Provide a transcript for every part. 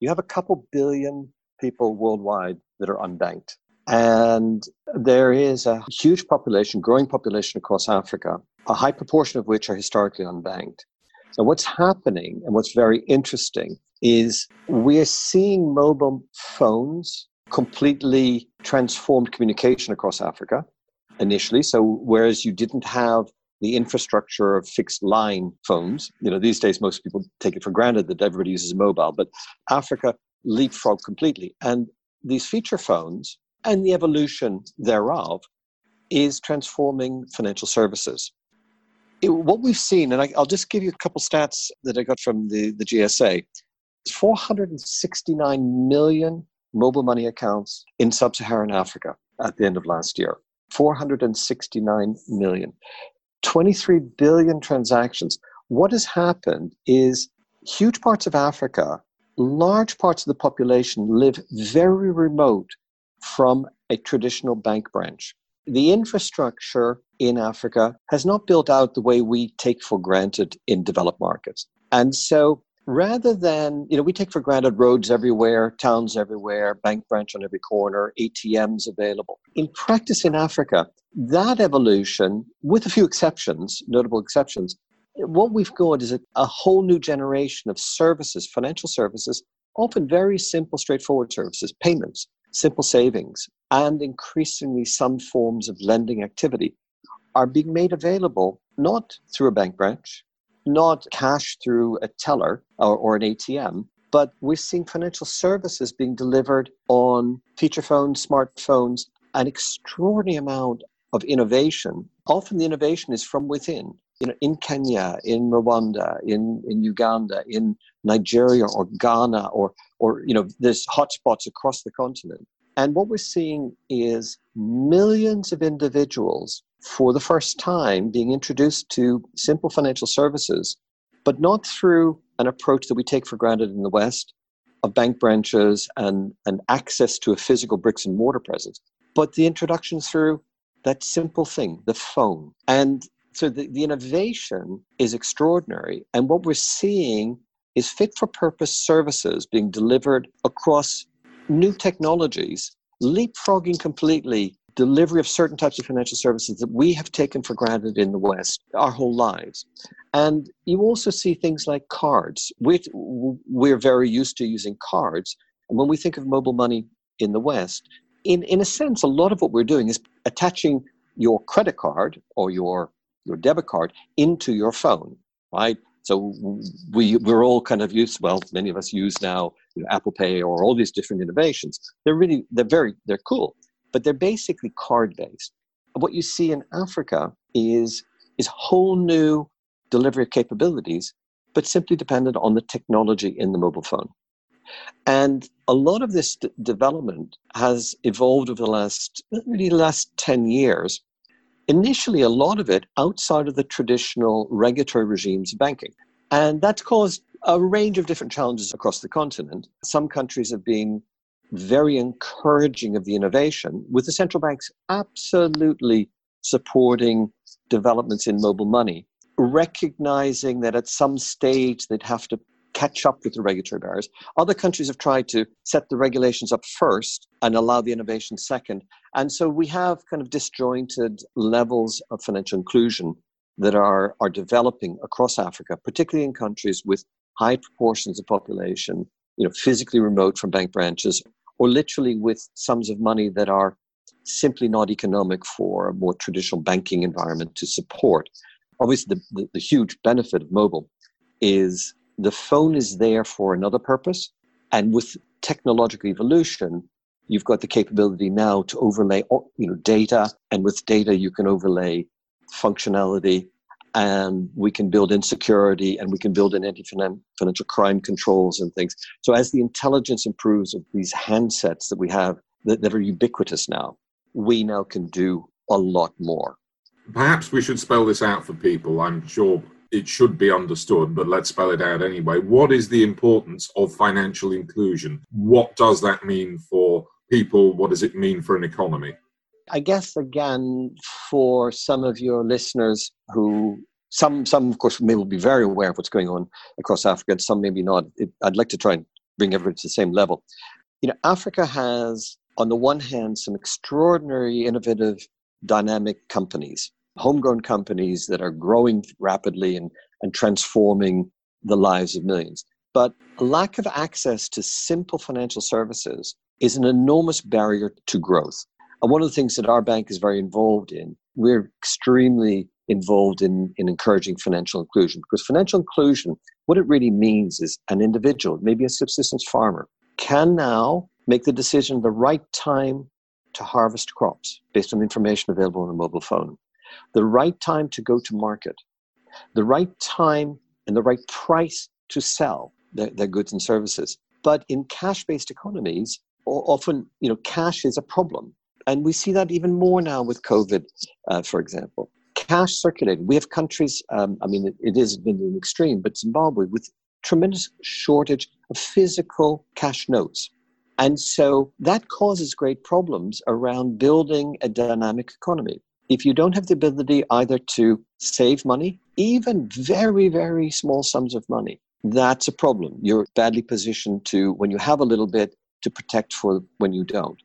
you have a couple billion people worldwide that are unbanked. And there is a huge population, growing population across Africa, a high proportion of which are historically unbanked. So, what's happening and what's very interesting is we're seeing mobile phones completely transformed communication across Africa initially. So, whereas you didn't have the infrastructure of fixed line phones, you know, these days most people take it for granted that everybody uses a mobile, but Africa leapfrogged completely. And these feature phones and the evolution thereof is transforming financial services. It, what we've seen, and I, will just give you a couple stats that I got from the, the GSMA 469 million mobile money accounts in sub Saharan Africa at the end of last year. 469 million. 23 billion transactions. What has happened is huge parts of Africa, large parts of the population live very remote from a traditional bank branch. The infrastructure in Africa has not built out the way we take for granted in developed markets. And so rather than, you know, we take for granted roads everywhere, towns everywhere, bank branch on every corner, ATMs available. In practice in Africa, that evolution, with a few exceptions, notable exceptions, what we've got is a, a whole new generation of services, financial services, often very simple, straightforward services, payments, simple savings, and increasingly some forms of lending activity are being made available not through a bank branch, not cash through a teller or, or an ATM, but we're seeing financial services being delivered on feature phones, smartphones, an extraordinary amount of innovation. Often the innovation is from within. You know, in Kenya, in Rwanda, in, in Uganda, in Nigeria or Ghana, or or you know, there's hotspots across the continent. And what we're seeing is millions of individuals for the first time being introduced to simple financial services, but not through an approach that we take for granted in the West of bank branches and, and access to a physical bricks and mortar presence, but the introduction through that simple thing, the phone. And so the, the innovation is extraordinary. And what we're seeing is fit for purpose services being delivered across new technologies, leapfrogging completely delivery of certain types of financial services that we have taken for granted in the West our whole lives. And you also see things like cards. We, we're very used to using cards. And when we think of mobile money in the West, in, in a sense, a lot of what we're doing is attaching your credit card or your, your debit card into your phone, right? So we, we're all kind of used, well, many of us use now you know, Apple Pay or all these different innovations. They're really, they're very, they're cool but they're basically card based. What you see in Africa is, is whole new delivery capabilities, but simply dependent on the technology in the mobile phone. And a lot of this d- development has evolved over the last, really last 10 years. Initially, a lot of it outside of the traditional regulatory regimes of banking. And that's caused a range of different challenges across the continent. Some countries have been very encouraging of the innovation, with the central banks absolutely supporting developments in mobile money, recognizing that at some stage they'd have to catch up with the regulatory barriers. Other countries have tried to set the regulations up first and allow the innovation second. And so we have kind of disjointed levels of financial inclusion that are, are developing across Africa, particularly in countries with high proportions of population, you know, physically remote from bank branches or literally with sums of money that are simply not economic for a more traditional banking environment to support. Obviously, the, the, the, huge benefit of mobile is the phone is there for another purpose. And with technological evolution, you've got the capability now to overlay you know, data. And with data, you can overlay functionality and we can build insecurity and we can build in anti-financial crime controls and things. So as the intelligence improves of these handsets that we have that, that are ubiquitous now, we now can do a lot more. Perhaps we should spell this out for people. I'm sure it should be understood, but let's spell it out anyway. What is the importance of financial inclusion? What does that mean for people? What does it mean for an economy? I guess again, for some of your listeners who some some of course may will be very aware of what's going on across Africa, and some maybe not. It, I'd like to try and bring everybody to the same level. You know, Africa has, on the one hand, some extraordinary, innovative, dynamic companies, homegrown companies that are growing rapidly and, and transforming the lives of millions. But lack of access to simple financial services is an enormous barrier to growth. And one of the things that our bank is very involved in, we're extremely involved in, in encouraging financial inclusion because financial inclusion, what it really means is an individual, maybe a subsistence farmer, can now make the decision the right time to harvest crops based on information available on a mobile phone, the right time to go to market, the right time and the right price to sell their, their goods and services. But in cash based economies, often you know cash is a problem. And we see that even more now with covid uh, for example. Cash circulating. We have countries um, i mean it, it is in an extreme but zimbabwe with tremendous shortage of physical cash notes. And so that causes great problems around building a dynamic economy if you don't have the ability either to save money even very very small sums of money that's a problem you're badly positioned to when you have a little bit to protect for when you don't.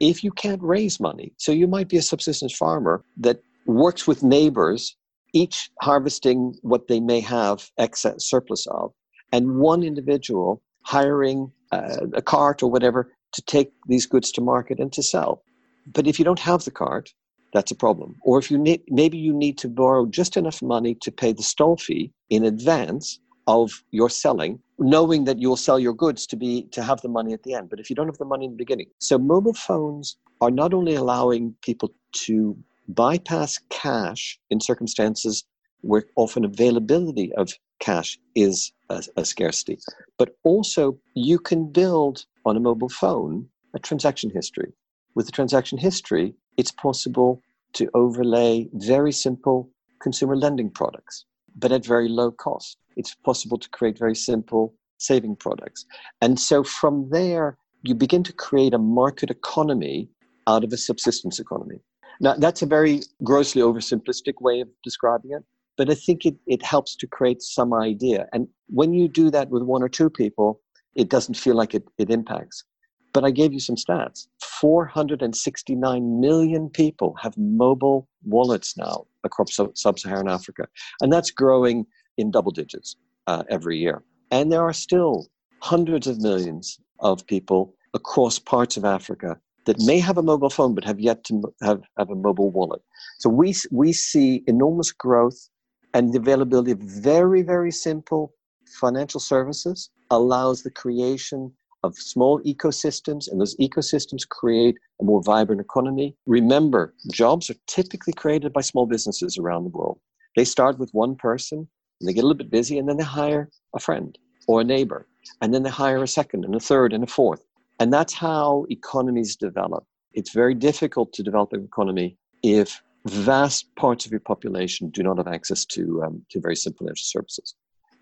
If you can't raise money, so you might be a subsistence farmer that works with neighbors, each harvesting what they may have excess surplus of, and one individual hiring uh, a cart or whatever to take these goods to market and to sell. But if you don't have the cart, that's a problem. Or if you need, maybe you need to borrow just enough money to pay the stall fee in advance of your selling knowing that you'll sell your goods to be to have the money at the end. But if you don't have the money in the beginning. So mobile phones are not only allowing people to bypass cash in circumstances where often availability of cash is a, a scarcity but also you can build on a mobile phone a transaction history. With the transaction history it's possible to overlay very simple consumer lending products but at very low cost it's possible to create very simple saving products. And so from there, you begin to create a market economy out of a subsistence economy. Now, that's a very grossly oversimplistic way of describing it, but I think it, it helps to create some idea. And when you do that with one or two people, it doesn't feel like it, it impacts. But I gave you some stats 469 million people have mobile wallets now across sub Saharan Africa. And that's growing in double digits uh, every year. And there are still hundreds of millions of people across parts of Africa that may have a mobile phone but have yet to have, have a mobile wallet. So we, we see enormous growth and the availability of very, very simple financial services allows the creation of small ecosystems, and those ecosystems create a more vibrant economy. Remember, jobs are typically created by small businesses around the world. They start with one person, and they get a little bit busy, and then they hire a friend or a neighbor, and then they hire a second and a third and a fourth. And that's how economies develop. It's very difficult to develop an economy if vast parts of your population do not have access to, um, to very simple services.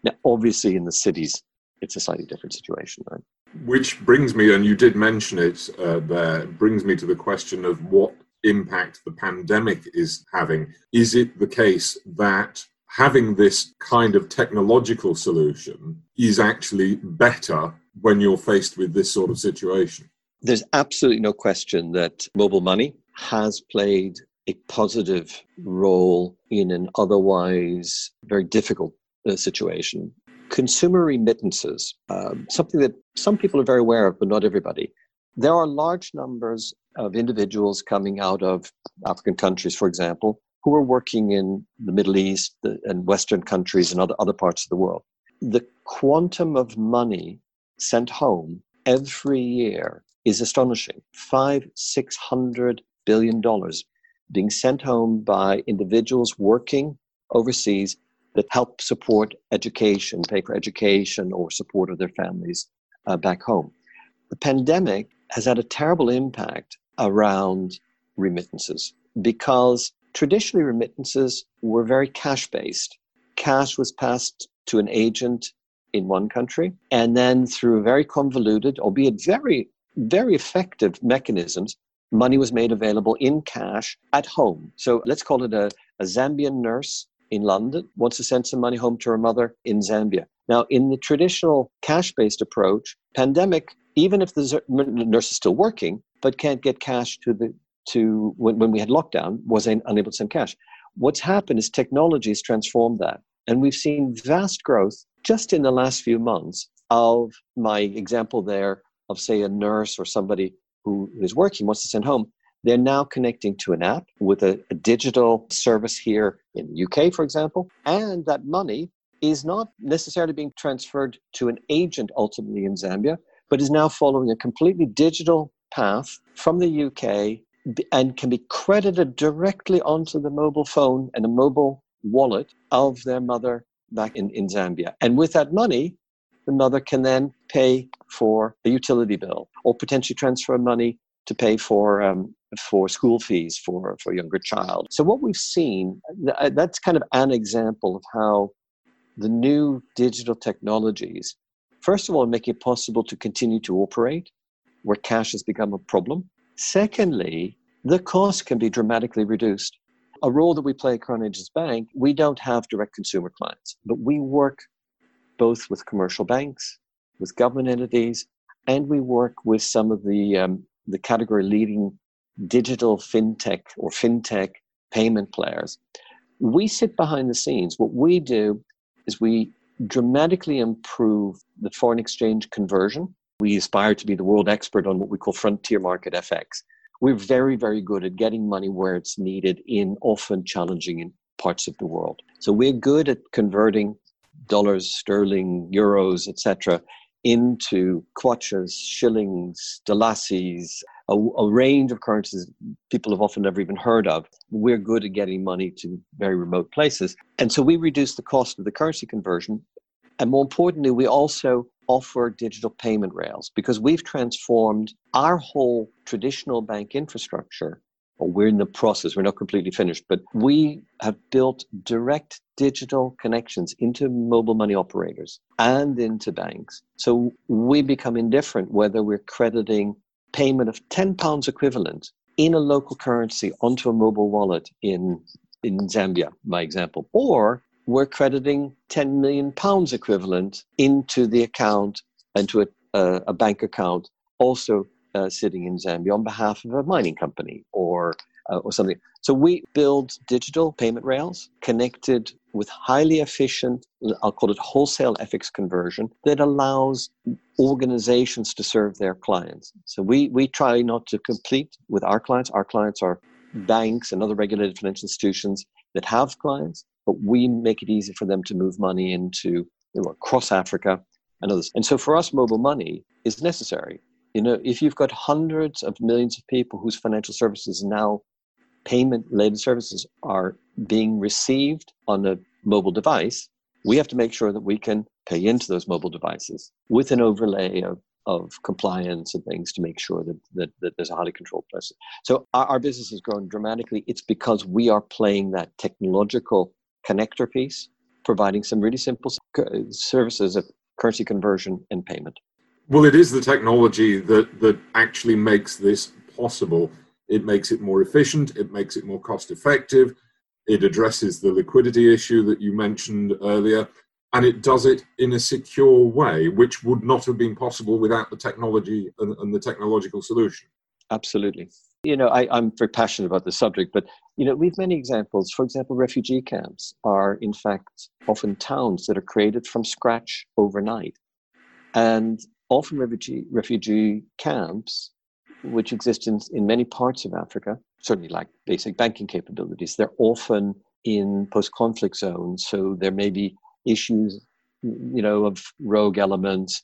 Now, obviously, in the cities, it's a slightly different situation, right? Which brings me, and you did mention it uh, there, brings me to the question of what impact the pandemic is having. Is it the case that having this kind of technological solution is actually better when you're faced with this sort of situation. There's absolutely no question that mobile money has played a positive role in an otherwise very difficult uh, situation. Consumer remittances, um, something that some people are very aware of, but not everybody. There are large numbers of individuals coming out of African countries, for example, who are working in the Middle East and Western countries and other, other parts of the world. The quantum of money sent home every year is astonishing. Five, six hundred billion dollars being sent home by individuals working overseas that help support education, pay for education or support of their families uh, back home. The pandemic has had a terrible impact around remittances because Traditionally, remittances were very cash based. Cash was passed to an agent in one country, and then through very convoluted, albeit very, very effective mechanisms, money was made available in cash at home. So let's call it a, a Zambian nurse in London wants to send some money home to her mother in Zambia. Now, in the traditional cash based approach, pandemic, even if the nurse is still working, but can't get cash to the to when, when we had lockdown, was unable to send cash. What's happened is technology has transformed that. And we've seen vast growth just in the last few months of my example there of, say, a nurse or somebody who is working wants to send home. They're now connecting to an app with a, a digital service here in the UK, for example, and that money is not necessarily being transferred to an agent ultimately in Zambia, but is now following a completely digital path from the UK and can be credited directly onto the mobile phone and a mobile wallet of their mother back in, in Zambia. And with that money, the mother can then pay for a utility bill or potentially transfer money to pay for um, for school fees for for a younger child. So what we've seen uh, that's kind of an example of how the new digital technologies, first of all, make it possible to continue to operate where cash has become a problem. Secondly, the cost can be dramatically reduced. A role that we play at Agents Bank, we don't have direct consumer clients, but we work both with commercial banks, with government entities, and we work with some of the um, the category leading digital fintech or fintech payment players. We sit behind the scenes. What we do is we dramatically improve the foreign exchange conversion. We aspire to be the world expert on what we call frontier market FX. We're very, very good at getting money where it's needed in often challenging parts of the world. So we're good at converting dollars, sterling, euros, etc., into kwachas, shillings, dalasis, a, a, range of currencies people have often never even heard of. We're good at getting money to very remote places. And so we reduce the cost of the currency conversion. And more importantly, we also offer digital payment rails because we've transformed our whole traditional bank infrastructure or we're in the process, we're not completely finished, but we have built direct digital connections into mobile money operators and into banks. So we become indifferent whether we're crediting payment of 10 pounds equivalent in a local currency onto a mobile wallet in, in Zambia, my example, or we're crediting 10 million pounds equivalent into the account, into a, a, a bank account, also uh, sitting in Zambia on behalf of a mining company or uh, or something. So we build digital payment rails connected with highly efficient, I'll call it wholesale FX conversion that allows organizations to serve their clients. So we we try not to compete with our clients. Our clients are banks and other regulated financial institutions that have clients, but we make it easy for them to move money into you know, across Africa and others. And so for us, mobile money is necessary you know, if you've got hundreds of millions of people whose financial services now, payment related services are being received on a mobile device, we have to make sure that we can pay into those mobile devices with an overlay of, of compliance and things to make sure that, that, that there's a highly controlled process. So our, our business has grown dramatically. It's because we are playing that technological connector piece, providing some really simple services of currency conversion and payment. Well, it is the technology that, that actually makes this possible. It makes it more efficient, it makes it more cost effective, it addresses the liquidity issue that you mentioned earlier, and it does it in a secure way, which would not have been possible without the technology and, and the technological solution. Absolutely. You know, I, I'm very passionate about the subject, but you know, we have many examples. For example, refugee camps are in fact often towns that are created from scratch overnight. And often refugee, refugee camps, which exist in, in many parts of Africa, certainly like basic banking capabilities, they're often in post-conflict zones. So there may be issues, you know, of rogue elements.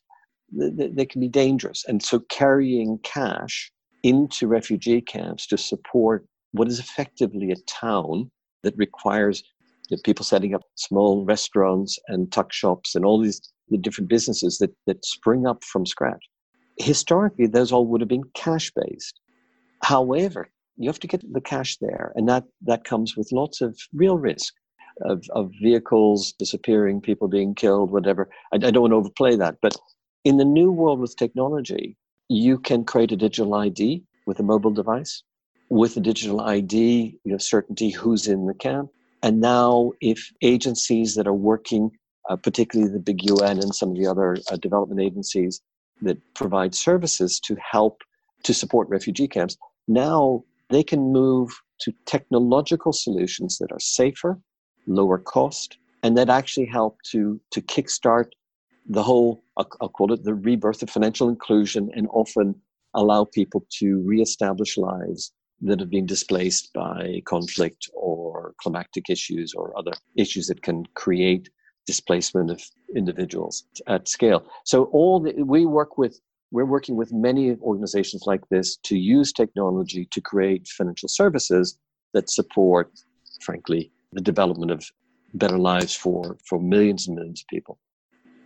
They, they can be dangerous. And so carrying cash into refugee camps to support what is effectively a town that requires you know, people setting up small restaurants and tuck shops and all these the different businesses that, that spring up from scratch. Historically, those all would have been cash based. However, you have to get the cash there, and that, that comes with lots of real risk of, of vehicles disappearing, people being killed, whatever. I, I don't want to overplay that, but in the new world with technology, you can create a digital ID with a mobile device. With a digital ID, you have certainty who's in the camp. And now, if agencies that are working, uh, particularly the big UN and some of the other uh, development agencies that provide services to help to support refugee camps, now they can move to technological solutions that are safer, lower cost, and that actually help to, to kickstart the whole, I'll, I'll call it the rebirth of financial inclusion, and often allow people to reestablish lives that have been displaced by conflict or climatic issues or other issues that can create displacement of individuals at scale. So all the, we work with we're working with many organizations like this to use technology to create financial services that support, frankly, the development of better lives for, for millions and millions of people.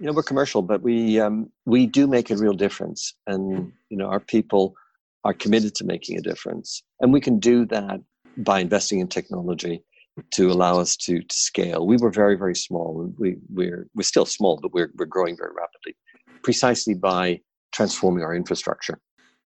You know, we're commercial, but we um, we do make a real difference, and you know, our people are committed to making a difference, and we can do that by investing in technology to allow us to, to scale. We were very very small. We we're we're still small, but we're we're growing very rapidly, precisely by transforming our infrastructure.